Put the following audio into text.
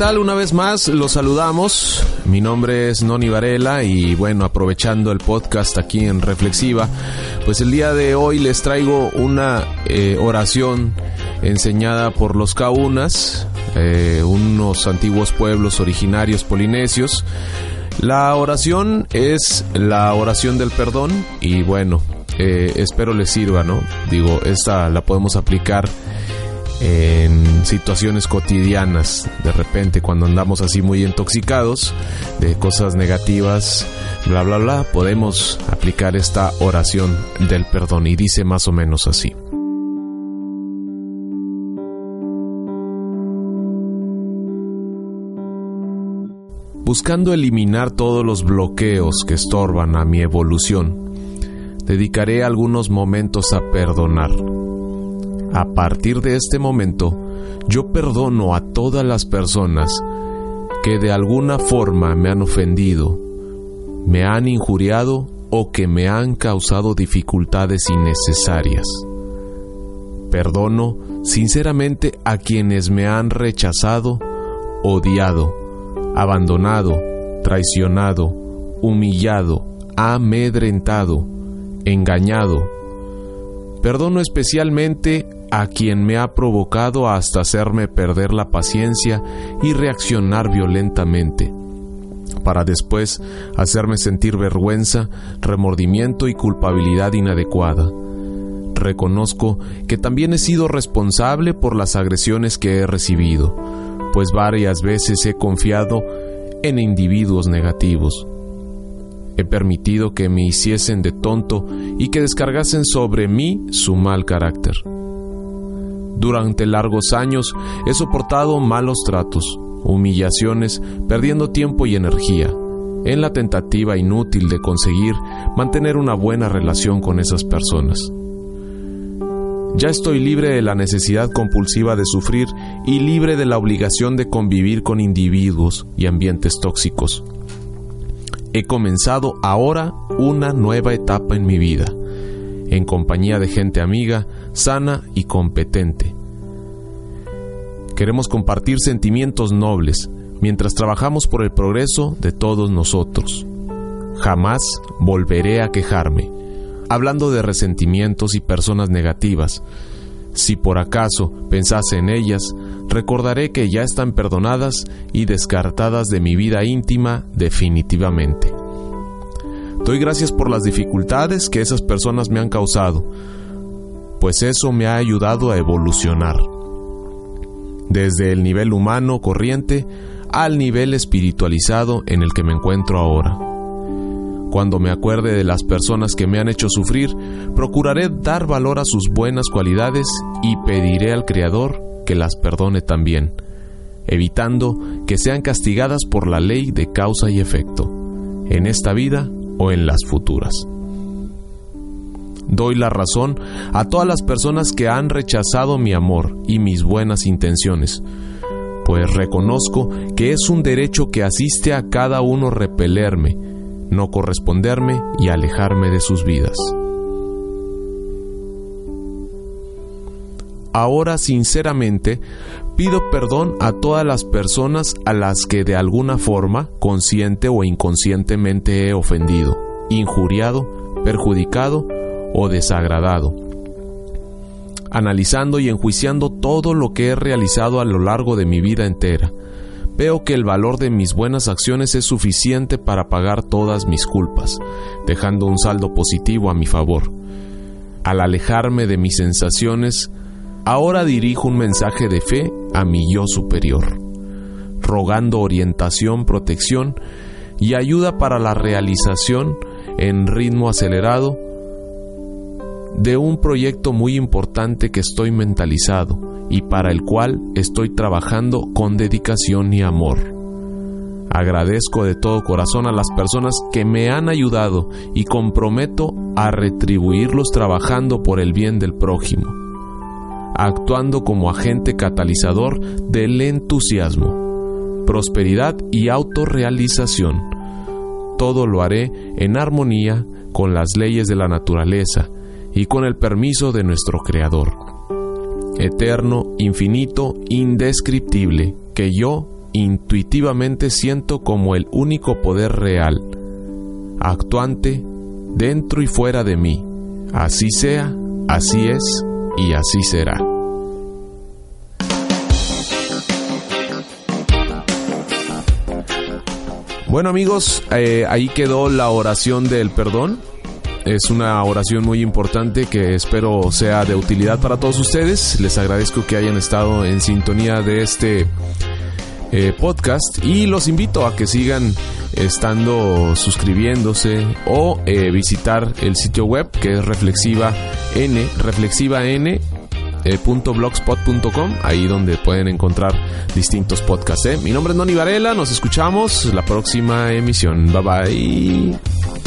tal? Una vez más los saludamos. Mi nombre es Noni Varela y bueno, aprovechando el podcast aquí en Reflexiva, pues el día de hoy les traigo una eh, oración enseñada por los Kaunas, eh, unos antiguos pueblos originarios polinesios. La oración es la oración del perdón y bueno, eh, espero les sirva, ¿no? Digo, esta la podemos aplicar en situaciones cotidianas, de repente cuando andamos así muy intoxicados de cosas negativas, bla, bla, bla, podemos aplicar esta oración del perdón y dice más o menos así. Buscando eliminar todos los bloqueos que estorban a mi evolución, dedicaré algunos momentos a perdonar a partir de este momento, yo perdono a todas las personas que de alguna forma me han ofendido, me han injuriado o que me han causado dificultades innecesarias. Perdono sinceramente a quienes me han rechazado, odiado, abandonado, traicionado, humillado, amedrentado, engañado. Perdono especialmente a quien me ha provocado hasta hacerme perder la paciencia y reaccionar violentamente, para después hacerme sentir vergüenza, remordimiento y culpabilidad inadecuada. Reconozco que también he sido responsable por las agresiones que he recibido, pues varias veces he confiado en individuos negativos. He permitido que me hiciesen de tonto y que descargasen sobre mí su mal carácter. Durante largos años he soportado malos tratos, humillaciones, perdiendo tiempo y energía, en la tentativa inútil de conseguir mantener una buena relación con esas personas. Ya estoy libre de la necesidad compulsiva de sufrir y libre de la obligación de convivir con individuos y ambientes tóxicos. He comenzado ahora una nueva etapa en mi vida, en compañía de gente amiga, sana y competente. Queremos compartir sentimientos nobles mientras trabajamos por el progreso de todos nosotros. Jamás volveré a quejarme, hablando de resentimientos y personas negativas. Si por acaso pensase en ellas, recordaré que ya están perdonadas y descartadas de mi vida íntima definitivamente. Doy gracias por las dificultades que esas personas me han causado, pues eso me ha ayudado a evolucionar. Desde el nivel humano corriente al nivel espiritualizado en el que me encuentro ahora. Cuando me acuerde de las personas que me han hecho sufrir, procuraré dar valor a sus buenas cualidades y pediré al Creador que las perdone también, evitando que sean castigadas por la ley de causa y efecto, en esta vida o en las futuras. Doy la razón a todas las personas que han rechazado mi amor y mis buenas intenciones, pues reconozco que es un derecho que asiste a cada uno repelerme, no corresponderme y alejarme de sus vidas. Ahora sinceramente pido perdón a todas las personas a las que de alguna forma, consciente o inconscientemente he ofendido, injuriado, perjudicado o desagradado. Analizando y enjuiciando todo lo que he realizado a lo largo de mi vida entera, veo que el valor de mis buenas acciones es suficiente para pagar todas mis culpas, dejando un saldo positivo a mi favor. Al alejarme de mis sensaciones, Ahora dirijo un mensaje de fe a mi yo superior, rogando orientación, protección y ayuda para la realización en ritmo acelerado de un proyecto muy importante que estoy mentalizado y para el cual estoy trabajando con dedicación y amor. Agradezco de todo corazón a las personas que me han ayudado y comprometo a retribuirlos trabajando por el bien del prójimo actuando como agente catalizador del entusiasmo, prosperidad y autorrealización. Todo lo haré en armonía con las leyes de la naturaleza y con el permiso de nuestro Creador. Eterno, infinito, indescriptible, que yo intuitivamente siento como el único poder real, actuante dentro y fuera de mí. Así sea, así es y así será. Bueno amigos, eh, ahí quedó la oración del perdón. Es una oración muy importante que espero sea de utilidad para todos ustedes. Les agradezco que hayan estado en sintonía de este eh, podcast y los invito a que sigan estando suscribiéndose o eh, visitar el sitio web que es reflexiva n reflexiva n eh, .blogspot.com, ahí donde pueden encontrar distintos podcasts. Mi nombre es Noni Varela, nos escuchamos la próxima emisión. Bye bye.